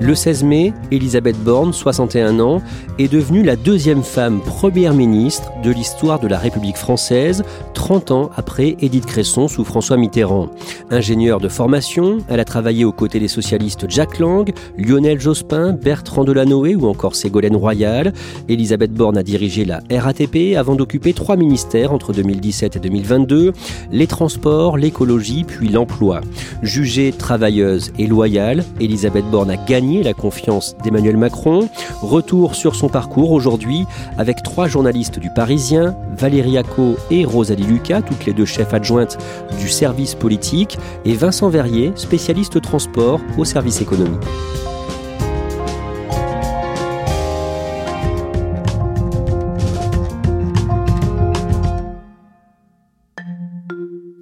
Le 16 mai, Elisabeth Borne, 61 ans, est devenue la deuxième femme première ministre de l'histoire de la République française, 30 ans après Édith Cresson sous François Mitterrand. Ingénieure de formation, elle a travaillé aux côtés des socialistes Jacques Lang, Lionel Jospin, Bertrand Delanoë ou encore Ségolène Royal. Elisabeth Borne a dirigé la RATP avant d'occuper trois ministères entre 2017 et 2022, les transports, l'écologie puis l'emploi. Jugée travailleuse et loyale, Elisabeth Borne a gagné la confiance d'Emmanuel Macron. Retour sur son parcours aujourd'hui avec trois journalistes du Parisien, Valérie Acco et Rosalie Lucas, toutes les deux chefs adjointes du service politique, et Vincent Verrier, spécialiste transport au service économie.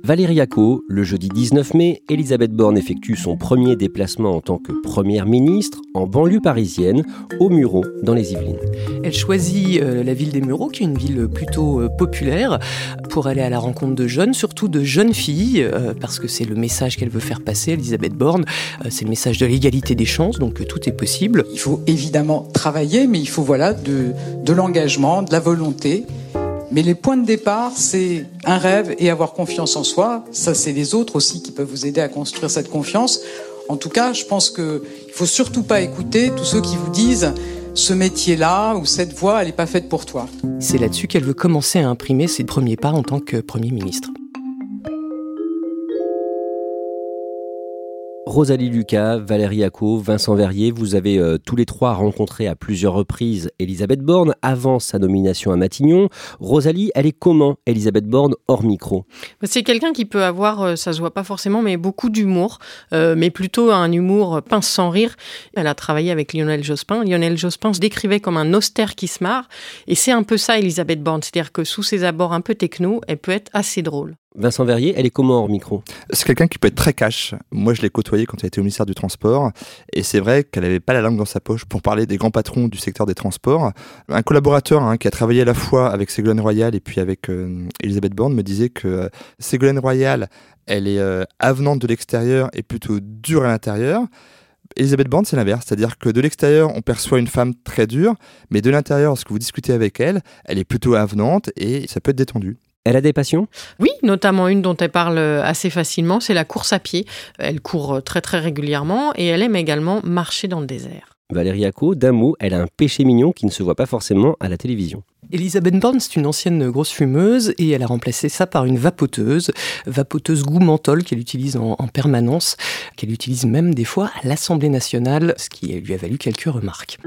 Valérie Acco, le jeudi 19 mai, Elisabeth Borne effectue son premier déplacement en tant que première ministre en banlieue parisienne, au Mureau, dans les Yvelines. Elle choisit euh, la ville des Mureaux, qui est une ville plutôt euh, populaire, pour aller à la rencontre de jeunes, surtout de jeunes filles, euh, parce que c'est le message qu'elle veut faire passer, Elisabeth Borne. c'est le message de l'égalité des chances, donc tout est possible. Il faut évidemment travailler, mais il faut voilà de, de l'engagement, de la volonté. Mais les points de départ, c'est un rêve et avoir confiance en soi. Ça, c'est les autres aussi qui peuvent vous aider à construire cette confiance. En tout cas, je pense qu'il ne faut surtout pas écouter tous ceux qui vous disent ce métier-là ou cette voie, elle n'est pas faite pour toi. C'est là-dessus qu'elle veut commencer à imprimer ses premiers pas en tant que Premier ministre. Rosalie Lucas, Valérie Acco, Vincent Verrier, vous avez euh, tous les trois rencontré à plusieurs reprises Elisabeth Borne avant sa nomination à Matignon. Rosalie, elle est comment Elisabeth Borne hors micro? C'est quelqu'un qui peut avoir, euh, ça se voit pas forcément, mais beaucoup d'humour, euh, mais plutôt un humour pince sans rire. Elle a travaillé avec Lionel Jospin. Lionel Jospin se décrivait comme un austère qui se marre, et c'est un peu ça Elisabeth Borne, c'est-à-dire que sous ses abords un peu techno, elle peut être assez drôle. Vincent Verrier, elle est comment hors micro? C'est quelqu'un qui peut être très cash. Moi, je l'ai côtoyé quand elle était au ministère du Transport. Et c'est vrai qu'elle n'avait pas la langue dans sa poche pour parler des grands patrons du secteur des transports. Un collaborateur hein, qui a travaillé à la fois avec Ségolène Royal et puis avec euh, Elisabeth Borne me disait que euh, Ségolène Royal, elle est euh, avenante de l'extérieur et plutôt dure à l'intérieur. Elisabeth Borne, c'est l'inverse, c'est-à-dire que de l'extérieur, on perçoit une femme très dure, mais de l'intérieur, lorsque vous discutez avec elle, elle est plutôt avenante et ça peut être détendu. Elle a des passions? Oui, notamment une dont elle parle assez facilement, c'est la course à pied. Elle court très très régulièrement et elle aime également marcher dans le désert. Valérie Acco, d'un mot, elle a un péché mignon qui ne se voit pas forcément à la télévision. Elisabeth Borne, c'est une ancienne grosse fumeuse et elle a remplacé ça par une vapoteuse, vapoteuse goût menthol qu'elle utilise en, en permanence, qu'elle utilise même des fois à l'Assemblée nationale, ce qui lui a valu quelques remarques.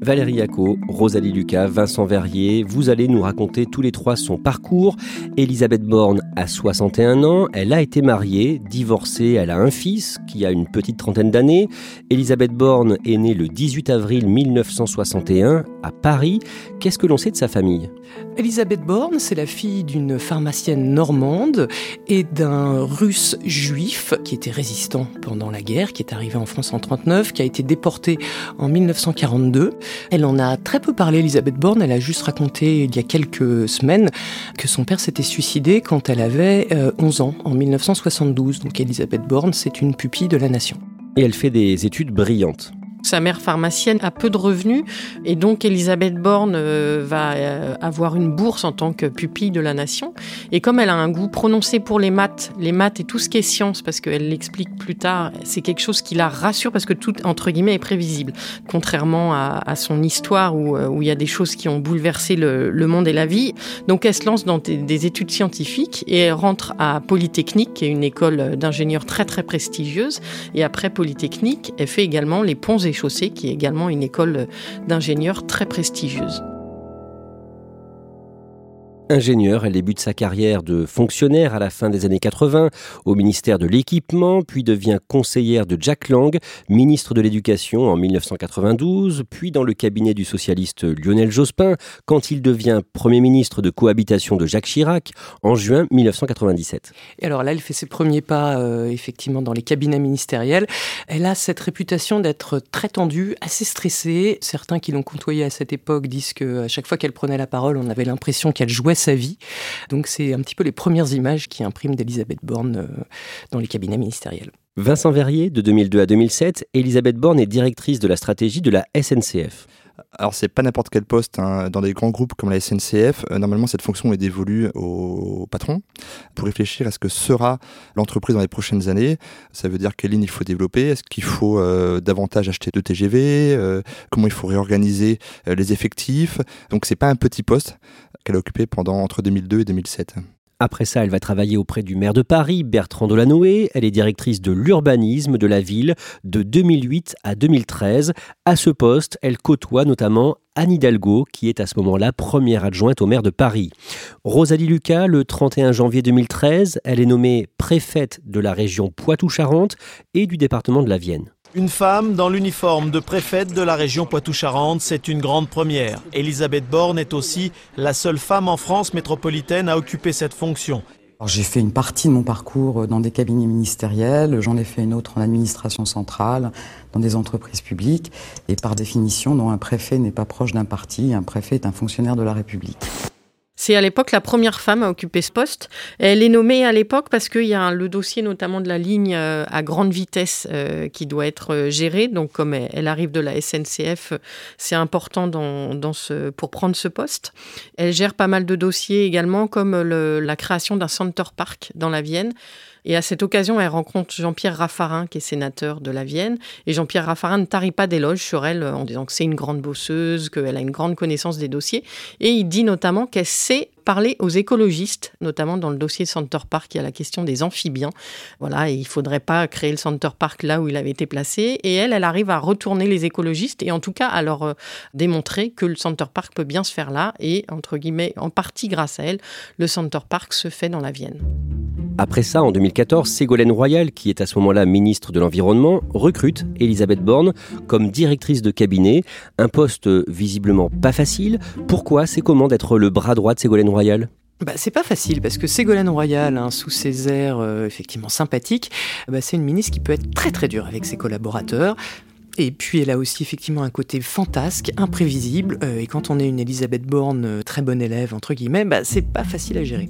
Valérie Acco, Rosalie Lucas, Vincent Verrier, vous allez nous raconter tous les trois son parcours. Elisabeth Borne a 61 ans, elle a été mariée, divorcée, elle a un fils qui a une petite trentaine d'années. Elisabeth Borne est née le 18 avril 1961 à Paris. Qu'est-ce que l'on sait de sa famille? Elisabeth Borne, c'est la fille d'une pharmacienne normande et d'un russe juif qui était résistant pendant la guerre, qui est arrivé en France en 39, qui a été déporté en 1942. Elle en a très peu parlé, Elisabeth Borne. Elle a juste raconté il y a quelques semaines que son père s'était suicidé quand elle avait 11 euh, ans, en 1972. Donc Elisabeth Borne, c'est une pupille de la nation. Et elle fait des études brillantes. Sa mère pharmacienne a peu de revenus et donc Elisabeth Borne euh, va euh, avoir une bourse en tant que pupille de la nation. Et comme elle a un goût prononcé pour les maths, les maths et tout ce qui est science, parce qu'elle l'explique plus tard, c'est quelque chose qui la rassure parce que tout, entre guillemets, est prévisible. Contrairement à, son histoire euh, où, il y a des choses qui ont bouleversé le, monde et la vie. Donc elle se lance dans des, des études scientifiques et elle rentre à Polytechnique, qui est une école d'ingénieurs très très prestigieuse. Et après Polytechnique, elle fait également les ponts et chaussées, qui est également une école d'ingénieurs très prestigieuse. Ingénieur, elle débute sa carrière de fonctionnaire à la fin des années 80 au ministère de l'Équipement, puis devient conseillère de Jack Lang, ministre de l'Éducation en 1992, puis dans le cabinet du socialiste Lionel Jospin quand il devient Premier ministre de cohabitation de Jacques Chirac en juin 1997. Et alors là, elle fait ses premiers pas euh, effectivement dans les cabinets ministériels. Elle a cette réputation d'être très tendue, assez stressée. Certains qui l'ont côtoyée à cette époque disent qu'à chaque fois qu'elle prenait la parole, on avait l'impression qu'elle jouait sa vie. Donc c'est un petit peu les premières images qui impriment d'Elisabeth Borne euh, dans les cabinets ministériels. Vincent Verrier, de 2002 à 2007, Elisabeth Borne est directrice de la stratégie de la SNCF. Alors c'est pas n'importe quel poste hein. dans des grands groupes comme la SNCF. Euh, normalement cette fonction est dévolue au patron pour réfléchir à ce que sera l'entreprise dans les prochaines années. Ça veut dire quelle ligne il faut développer, est-ce qu'il faut euh, davantage acheter de TGV, comment il faut réorganiser les effectifs. Donc c'est pas un petit poste qu'elle a occupé pendant entre 2002 et 2007. Après ça, elle va travailler auprès du maire de Paris, Bertrand Delanoë. Elle est directrice de l'urbanisme de la ville de 2008 à 2013. À ce poste, elle côtoie notamment Anne Hidalgo, qui est à ce moment-là première adjointe au maire de Paris. Rosalie Lucas, le 31 janvier 2013, elle est nommée préfète de la région Poitou-Charentes et du département de la Vienne. Une femme dans l'uniforme de préfète de la région Poitou-Charentes, c'est une grande première. Elisabeth Borne est aussi la seule femme en France métropolitaine à occuper cette fonction. J'ai fait une partie de mon parcours dans des cabinets ministériels, j'en ai fait une autre en administration centrale, dans des entreprises publiques, et par définition, non, un préfet n'est pas proche d'un parti, un préfet est un fonctionnaire de la République. C'est à l'époque la première femme à occuper ce poste. Elle est nommée à l'époque parce qu'il y a le dossier notamment de la ligne euh, à grande vitesse euh, qui doit être euh, géré. Donc comme elle arrive de la SNCF, c'est important pour prendre ce poste. Elle gère pas mal de dossiers également comme la création d'un Center Park dans la Vienne. Et à cette occasion, elle rencontre Jean-Pierre Raffarin, qui est sénateur de la Vienne. Et Jean-Pierre Raffarin ne tarit pas d'éloges sur elle en disant que c'est une grande bosseuse, qu'elle a une grande connaissance des dossiers. Et il dit notamment qu'elle sait parler aux écologistes, notamment dans le dossier Center Park, il y a la question des amphibiens. Voilà, il faudrait pas créer le Center Park là où il avait été placé. Et elle, elle arrive à retourner les écologistes et en tout cas à leur euh, démontrer que le Center Park peut bien se faire là. Et entre guillemets, en partie grâce à elle, le Center Park se fait dans la Vienne. Après ça, en 2014, Ségolène Royal, qui est à ce moment-là ministre de l'Environnement, recrute Elisabeth Borne comme directrice de cabinet, un poste visiblement pas facile. Pourquoi? C'est comment d'être le bras droit de Ségolène Royal bah, c'est pas facile parce que Ségolène Royal, hein, sous ses airs euh, effectivement sympathiques, bah, c'est une ministre qui peut être très très dure avec ses collaborateurs. Et puis elle a aussi effectivement un côté fantasque, imprévisible. Euh, et quand on est une Elisabeth Borne euh, très bonne élève entre guillemets, bah, c'est pas facile à gérer.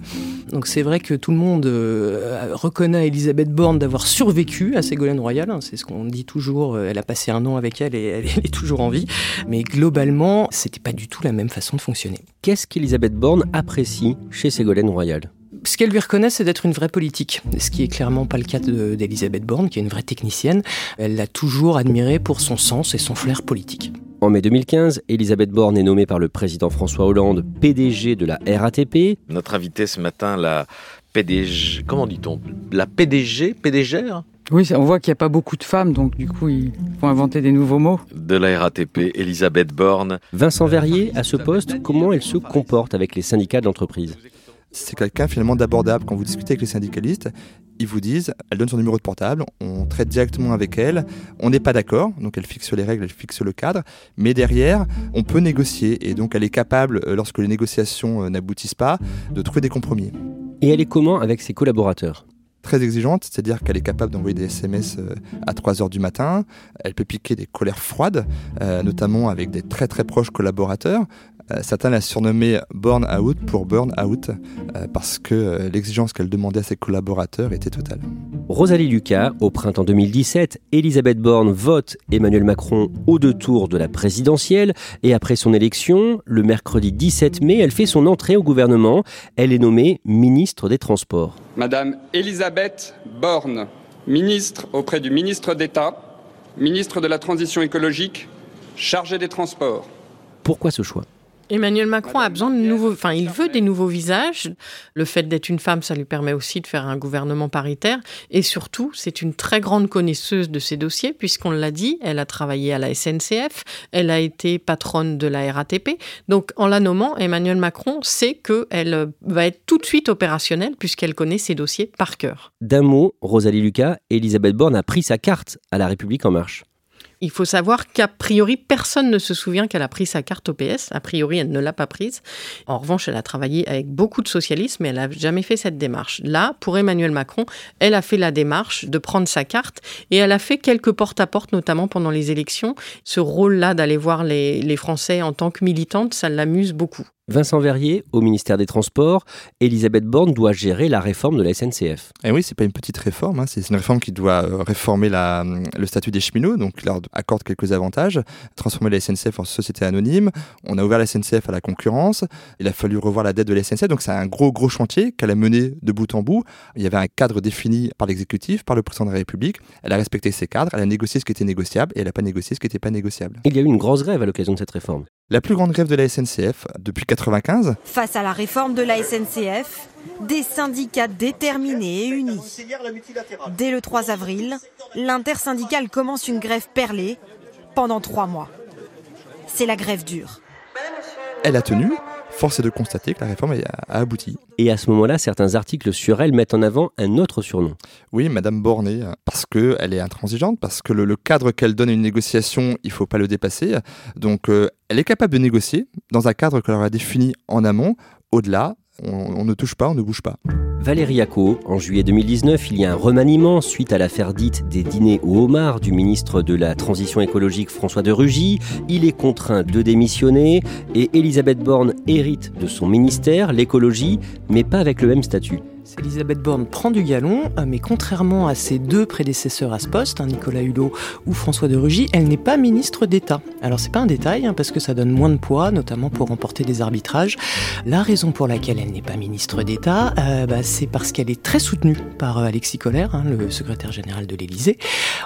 Donc c'est vrai que tout le monde euh, reconnaît Elisabeth Borne d'avoir survécu à Ségolène Royal. C'est ce qu'on dit toujours. Elle a passé un an avec elle et elle, elle est toujours en vie. Mais globalement, c'était pas du tout la même façon de fonctionner. Qu'est-ce qu'Elisabeth Borne apprécie chez Ségolène Royal? Ce qu'elle lui reconnaît, c'est d'être une vraie politique, ce qui est clairement pas le cas d'Elisabeth Borne, qui est une vraie technicienne. Elle l'a toujours admirée pour son sens et son flair politique. En mai 2015, Elisabeth Borne est nommée par le président François Hollande PDG de la RATP. Notre invité ce matin, la PDG, comment dit-on? La PDG PDG oui, on voit qu'il n'y a pas beaucoup de femmes, donc du coup, ils vont inventer des nouveaux mots. De la RATP, Elisabeth Borne. Vincent Verrier, à ce poste, comment elle se comporte avec les syndicats de l'entreprise? C'est quelqu'un finalement d'abordable. Quand vous discutez avec les syndicalistes, ils vous disent, elle donne son numéro de portable, on traite directement avec elle, on n'est pas d'accord, donc elle fixe les règles, elle fixe le cadre, mais derrière, on peut négocier, et donc elle est capable, euh, lorsque les négociations euh, n'aboutissent pas, de trouver des compromis. Et elle est comment avec ses collaborateurs? Très exigeante, c'est-à-dire qu'elle est capable d'envoyer des SMS euh, à 3 heures du matin, elle peut piquer des colères froides, notamment avec des très très proches collaborateurs, Euh, certains la surnommaient Born Out pour Burn Out, euh, parce que euh, l'exigence qu'elle demandait à ses collaborateurs était totale. Rosalie Lucas, au printemps 2017, Elisabeth Borne vote Emmanuel Macron aux deux tours de la présidentielle et après son élection, le mercredi 17 mai, elle fait son entrée au gouvernement. Elle est nommée ministre des Transports. Madame Elisabeth Borne, ministre auprès du ministre d'État, ministre de la Transition écologique, chargée des Transports. Pourquoi ce choix? Emmanuel Macron a besoin de nouveaux, enfin, il veut des nouveaux visages. Le fait d'être une femme, ça lui permet aussi de faire un gouvernement paritaire. Et surtout, c'est une très grande connaisseuse de ces dossiers, puisqu'on l'a dit, elle a travaillé à la SNCF, elle a été patronne de la RATP. Donc, en la nommant, Emmanuel Macron sait qu'elle va être tout de suite opérationnelle, puisqu'elle connaît ces dossiers par cœur. D'un mot, Rosalie Lucas, Elisabeth Borne a pris sa carte à La République En Marche. Il faut savoir qu'a priori, personne ne se souvient qu'elle a pris sa carte au PS. A priori, elle ne l'a pas prise. En revanche, elle a travaillé avec beaucoup de socialistes, mais elle n'a jamais fait cette démarche. Là, pour Emmanuel Macron, elle a fait la démarche de prendre sa carte et elle a fait quelques porte-à-porte, notamment pendant les élections. Ce rôle-là d'aller voir les Français en tant que militante, ça l'amuse beaucoup. Vincent Verrier, au ministère des Transports, Elisabeth Borne doit gérer la réforme de la SNCF. Et oui, c'est pas une petite réforme, hein. c'est une réforme qui doit euh, réformer la, le statut des cheminots, donc leur accorde quelques avantages, transformer la SNCF en société anonyme. On a ouvert la SNCF à la concurrence. Il a fallu revoir la dette de la SNCF, donc c'est un gros gros chantier qu'elle a mené de bout en bout. Il y avait un cadre défini par l'exécutif, par le président de la République. Elle a respecté ces cadres, elle a négocié ce qui était négociable et elle n'a pas négocié ce qui n'était pas négociable. Il y a eu une grosse grève à l'occasion de cette réforme. La plus grande grève de la SNCF depuis 95. Face à la réforme de la SNCF, des syndicats déterminés et unis. Dès le 3 avril, l'intersyndicale commence une grève perlée pendant trois mois. C'est la grève dure. Elle a tenu. Force est de constater que la réforme a abouti. Et à ce moment-là, certains articles sur elle mettent en avant un autre surnom. Oui, Madame Borné, parce qu'elle est intransigeante, parce que le, le cadre qu'elle donne à une négociation, il ne faut pas le dépasser. Donc, euh, elle est capable de négocier dans un cadre qu'elle aura défini en amont. Au-delà, on, on ne touche pas, on ne bouge pas. Valérie Acco, en juillet 2019, il y a un remaniement suite à l'affaire dite des dîners au homard du ministre de la Transition écologique François de Rugy. Il est contraint de démissionner et Elisabeth Borne hérite de son ministère, l'écologie, mais pas avec le même statut. Elisabeth Borne prend du galon, euh, mais contrairement à ses deux prédécesseurs à ce poste, hein, Nicolas Hulot ou François de Rugy, elle n'est pas ministre d'État. Alors c'est pas un détail, hein, parce que ça donne moins de poids, notamment pour remporter des arbitrages. La raison pour laquelle elle n'est pas ministre d'État, euh, bah, c'est parce qu'elle est très soutenue par euh, Alexis Collère, hein, le secrétaire général de l'Élysée.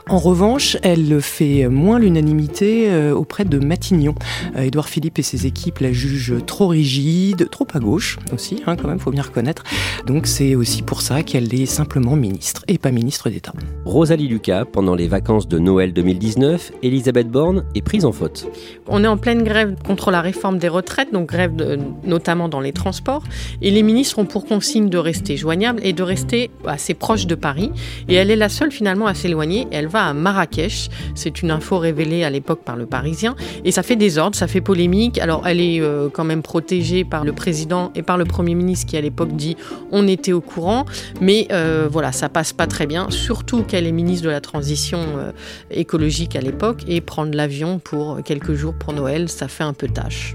En revanche, elle fait moins l'unanimité auprès de Matignon. Édouard Philippe et ses équipes la jugent trop rigide, trop à gauche aussi, quand même, faut bien reconnaître. Donc c'est aussi pour ça qu'elle est simplement ministre et pas ministre d'État. Rosalie Lucas, pendant les vacances de Noël 2019, Elisabeth Borne est prise en faute. On est en pleine grève contre la réforme des retraites, donc grève de- notamment dans les transports, et les ministres ont pour consigne de rester joignables et de rester assez proches de Paris. Et elle est la seule finalement à s'éloigner. Elle va à Marrakech. C'est une info révélée à l'époque par le Parisien, et ça fait désordre, ça fait polémique. Alors elle est euh, quand même protégée par le président et par le premier ministre qui à l'époque dit on était au courant, mais euh, voilà, ça passe pas très bien. Surtout qu'elle est ministre de la transition euh, écologique à l'époque et prendre l'avion pour quelques jours pour Noël, ça fait un peu tâche.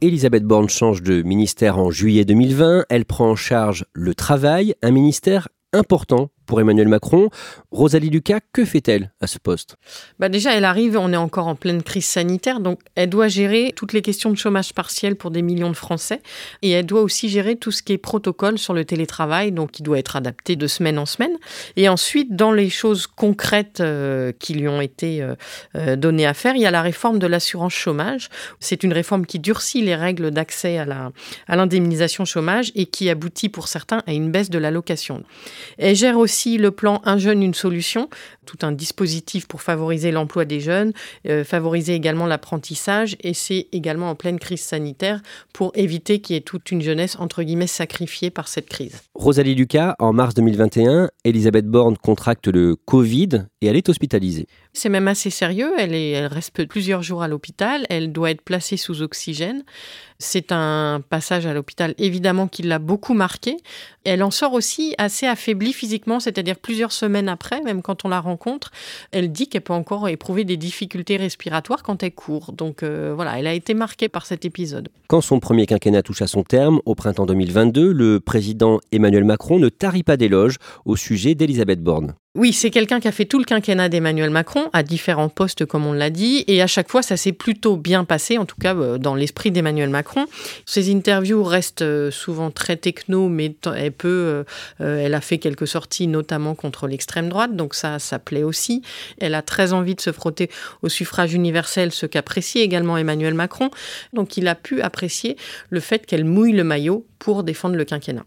Elisabeth Borne change de ministère en juillet 2020. Elle prend en charge le travail, un ministère important pour Emmanuel Macron. Rosalie Lucas, que fait-elle à ce poste? Bah déjà, elle arrive, on est encore en pleine crise sanitaire, donc elle doit gérer toutes les questions de chômage partiel pour des millions de Français, et elle doit aussi gérer tout ce qui est protocole sur le télétravail, donc qui doit être adapté de semaine en semaine. Et ensuite, dans les choses concrètes euh, qui lui ont été euh, euh, données à faire, il y a la réforme de l'assurance chômage. C'est une réforme qui durcit les règles d'accès à l'indemnisation chômage et qui aboutit pour certains à une baisse de l'allocation. Elle gère aussi le plan Un jeune, une solution, tout un dispositif pour favoriser l'emploi des jeunes, euh, favoriser également l'apprentissage, et c'est également en pleine crise sanitaire pour éviter qu'il y ait toute une jeunesse, entre guillemets, sacrifiée par cette crise. Rosalie Lucas, en mars 2021, Elisabeth Borne contracte le Covid et elle est hospitalisée. C'est même assez sérieux, elle, est, elle reste plusieurs jours à l'hôpital, elle doit être placée sous oxygène. C'est un passage à l'hôpital évidemment qui l'a beaucoup marqué. Elle en sort aussi assez affaiblie physiquement, c'est-à-dire plusieurs semaines après, même quand on la rencontre, elle dit qu'elle peut encore éprouver des difficultés respiratoires quand elle court. Donc euh, voilà, elle a été marquée par cet épisode. Quand son premier quinquennat touche à son terme, au printemps 2022, le président Emmanuel Macron ne tarit pas d'éloges au sujet d'Elisabeth Borne. Oui, c'est quelqu'un qui a fait tout le quinquennat d'Emmanuel Macron à différents postes, comme on l'a dit, et à chaque fois, ça s'est plutôt bien passé, en tout cas euh, dans l'esprit d'Emmanuel Macron. Ses interviews restent euh, souvent très techno, mais euh, elle a fait quelques sorties, notamment contre l'extrême droite, donc ça, ça plaît aussi. Elle a très envie de se frotter au suffrage universel, ce qu'apprécie également Emmanuel Macron. Donc, il a pu apprécier le fait qu'elle mouille le maillot pour défendre le quinquennat.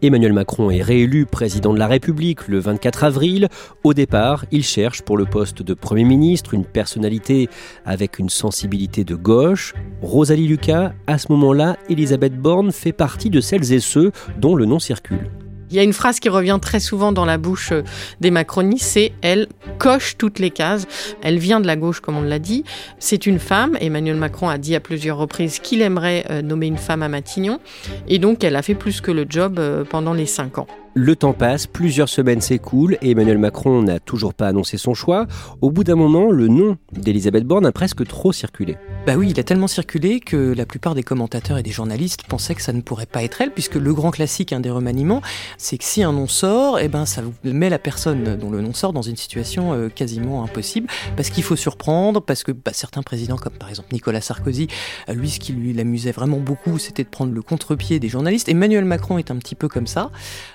Emmanuel Macron est réélu président de la République le 24 avril. Au départ, il cherche pour le poste de Premier ministre une personnalité avec une sensibilité de gauche. Rosalie Lucas, à ce moment-là, Elisabeth Borne fait partie de celles et ceux dont le nom circule. Il y a une phrase qui revient très souvent dans la bouche euh, des macronistes, c'est elle coche toutes les cases. Elle vient de la gauche, comme on l'a dit. C'est une femme. Emmanuel Macron a dit à plusieurs reprises qu'il aimerait euh, nommer une femme à Matignon. Et donc, elle a fait plus que le job euh, pendant les cinq ans. Le temps passe, plusieurs semaines s'écoulent et Emmanuel Macron n'a toujours pas annoncé son choix. Au bout d'un moment, le nom d'Elisabeth Borne a presque trop circulé. Bah oui, il a tellement circulé que la plupart des commentateurs et des journalistes pensaient que ça ne pourrait pas être elle, puisque le grand classique des remaniements, c'est que si un nom sort, eh ben ça met la personne dont le nom sort dans une situation euh, quasiment impossible, parce qu'il faut surprendre, parce que bah, certains présidents, comme par exemple Nicolas Sarkozy, euh, lui, ce qui lui l'amusait vraiment beaucoup, c'était de prendre le contre-pied des journalistes. Emmanuel Macron est un petit peu comme ça.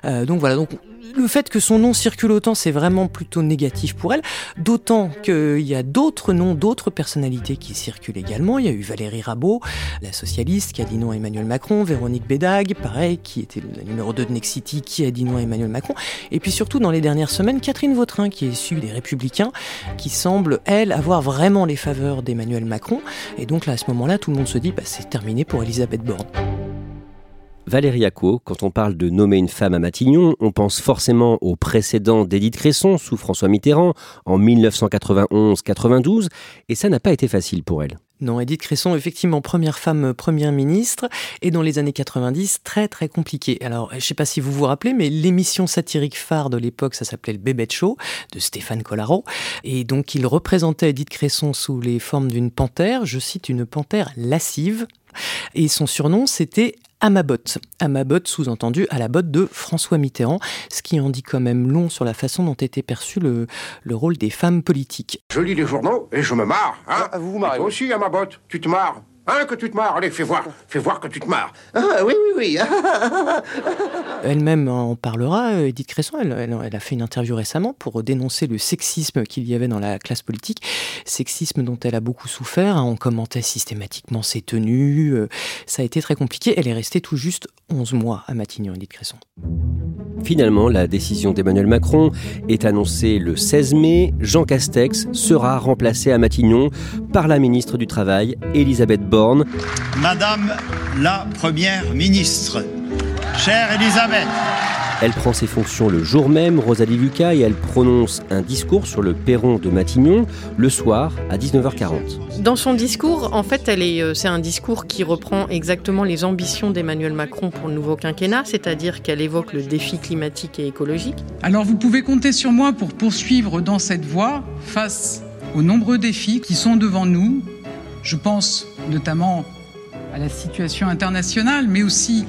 Euh, donc voilà, donc le fait que son nom circule autant, c'est vraiment plutôt négatif pour elle. D'autant qu'il y a d'autres noms, d'autres personnalités qui circulent également. Il y a eu Valérie Rabault, la socialiste, qui a dit non à Emmanuel Macron. Véronique Bédag, pareil, qui était la numéro 2 de Nexity, qui a dit non à Emmanuel Macron. Et puis surtout, dans les dernières semaines, Catherine Vautrin, qui est issue des Républicains, qui semble, elle, avoir vraiment les faveurs d'Emmanuel Macron. Et donc là, à ce moment-là, tout le monde se dit, bah, c'est terminé pour Elisabeth Borne. Valérie Acco, quand on parle de nommer une femme à Matignon, on pense forcément au précédent d'Édith Cresson sous François Mitterrand en 1991-92, et ça n'a pas été facile pour elle. Non, Edith Cresson, effectivement, première femme première ministre, et dans les années 90, très très compliqué. Alors, je ne sais pas si vous vous rappelez, mais l'émission satirique phare de l'époque, ça s'appelait le Bébête Show, de Stéphane Collaro, et donc il représentait Edith Cresson sous les formes d'une panthère, je cite une panthère lascive, et son surnom, c'était Amabot. Amabot, sous-entendu à la botte de François Mitterrand, ce qui en dit quand même long sur la façon dont était perçu le, le rôle des femmes politiques. Je lis les journaux et je me marre. Hein ah, vous vous marrez. toi aussi, Amabot, tu te marres. Hein, que tu te marres Allez, fais voir. Fais voir que tu te marres. Ah, oui, oui, oui. Elle-même en parlera, euh, Edith Cresson. Elle, elle, a fait une interview récemment pour dénoncer le sexisme qu'il y avait dans la classe politique. Sexisme dont elle a beaucoup souffert. Hein. On commentait systématiquement ses tenues. Euh, ça a été très compliqué. Elle est restée tout juste 11 mois à Matignon, Edith Cresson. Finalement, la décision d'Emmanuel Macron est annoncée le 16 mai. Jean Castex sera remplacé à Matignon par la ministre du Travail, Elisabeth Borne. Madame la Première ministre, chère Elisabeth, elle prend ses fonctions le jour même, Rosalie Lucas, et elle prononce un discours sur le perron de Matignon le soir à 19h40. Dans son discours, en fait, euh, c'est un discours qui reprend exactement les ambitions d'Emmanuel Macron pour le nouveau quinquennat, c'est-à-dire qu'elle évoque le défi climatique et écologique. Alors vous pouvez compter sur moi pour poursuivre dans cette voie face aux nombreux défis qui sont devant nous. Je pense notamment à la situation internationale, mais aussi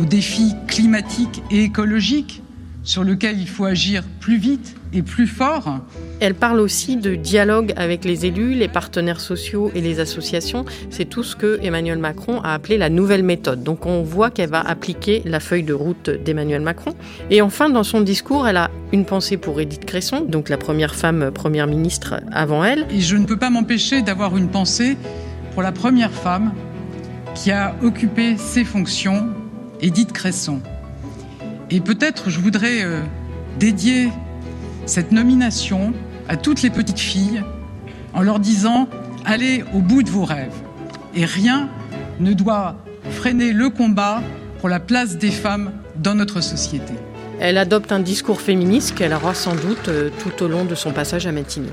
aux défis climatiques et écologiques sur lesquels il faut agir plus vite et plus fort. Elle parle aussi de dialogue avec les élus, les partenaires sociaux et les associations. C'est tout ce que Emmanuel Macron a appelé la nouvelle méthode. Donc on voit qu'elle va appliquer la feuille de route d'Emmanuel Macron. Et enfin, dans son discours, elle a une pensée pour Edith Cresson, donc la première femme première ministre avant elle. Et je ne peux pas m'empêcher d'avoir une pensée pour la première femme qui a occupé ces fonctions Edith Cresson. Et peut-être je voudrais euh, dédier cette nomination à toutes les petites filles en leur disant allez au bout de vos rêves. Et rien ne doit freiner le combat pour la place des femmes dans notre société. Elle adopte un discours féministe qu'elle aura sans doute euh, tout au long de son passage à Matignon.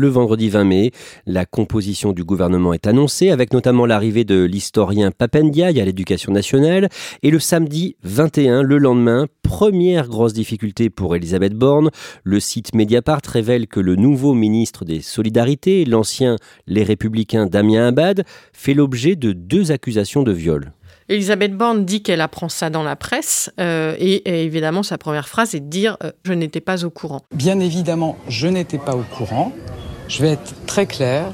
Le vendredi 20 mai. La composition du gouvernement est annoncée, avec notamment l'arrivée de l'historien Papendiaï à l'éducation nationale. Et le samedi 21, le lendemain, première grosse difficulté pour Elisabeth Borne. Le site Mediapart révèle que le nouveau ministre des Solidarités, l'ancien Les Républicains Damien Abad, fait l'objet de deux accusations de viol. Elisabeth Borne dit qu'elle apprend ça dans la presse euh, et, évidemment sa première phrase est de dire euh, je n'étais pas au courant. Bien évidemment, je n'étais pas au courant. Je vais être très clair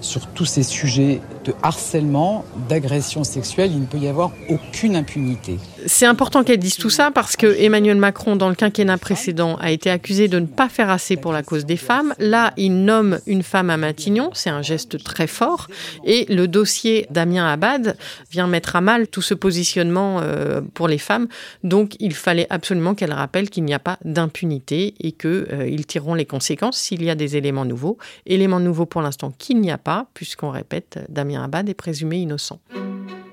sur tous ces sujets de harcèlement, d'agression sexuelle, il ne peut y avoir aucune impunité. C'est important qu'elle dise tout ça parce que Emmanuel Macron, dans le quinquennat précédent, a été accusé de ne pas faire assez pour la cause des femmes. Là, il nomme une femme à Matignon, c'est un geste très fort. Et le dossier Damien Abad vient mettre à mal tout ce positionnement euh, pour les femmes. Donc, il fallait absolument qu'elle rappelle qu'il n'y a pas d'impunité et qu'ils euh, tireront les conséquences s'il y a des éléments nouveaux. Éléments nouveaux pour l'instant qu'il n'y a pas, puisqu'on répète, Damien Abad est présumé innocent.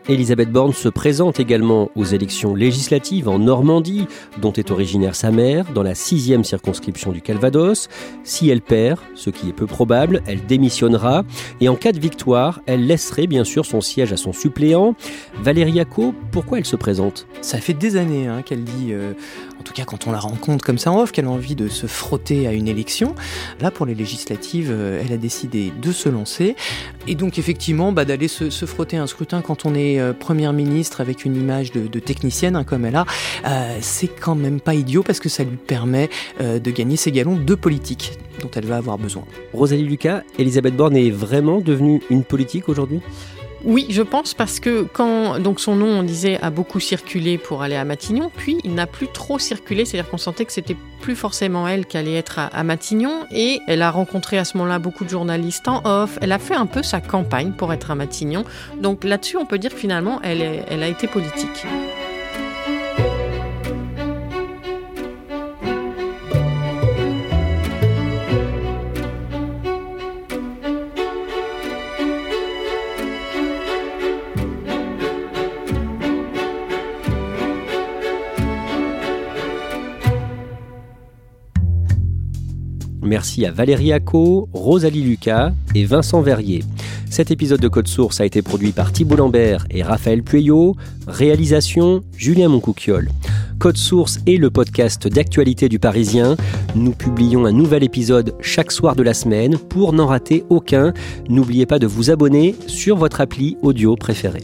Elisabeth Borne se présente également aux élections législatives en Normandie, dont est originaire sa mère, dans la sixième circonscription du Calvados. Si elle perd, ce qui est peu probable, elle démissionnera. Et en cas de victoire, elle laisserait bien sûr son siège à son suppléant. Valérie Acco, pourquoi elle se présente? Ça fait des années hein, qu'elle dit, euh, tout cas quand on la rencontre comme ça en off, qu'elle a envie de se frotter à une élection. Là, pour les législatives, euh, elle a décidé de se lancer. Et donc effectivement, bah, d'aller se, frotter à un scrutin quand on est euh, première ministre avec une image de, technicienne hein, comme elle a, euh, c'est quand même pas idiot parce que ça lui permet de gagner ses galons de politique dont elle va avoir besoin. Rosalie Lucas, Elisabeth Borne est vraiment devenue une politique aujourd'hui? Oui, je pense parce que quand donc son nom, on disait, a beaucoup circulé pour aller à Matignon, puis il n'a plus trop circulé, c'est-à-dire qu'on sentait que c'était plus forcément elle qui allait être à, Matignon, et elle a rencontré à ce moment-là beaucoup de journalistes en off. Elle a fait un peu sa campagne pour être à Matignon. Donc là-dessus, on peut dire que finalement, elle, elle a été politique. Merci à Valérie Acco, Rosalie Lucas et Vincent Verrier. Cet épisode de Code Source a été produit par Thibault Lambert et Raphaël Pueyo. Réalisation Julien Moncouquiole. Code Source est le podcast d'actualité du Parisien. Nous publions un nouvel épisode chaque soir de la semaine. Pour n'en rater aucun, n'oubliez pas de vous abonner sur votre appli audio préférée.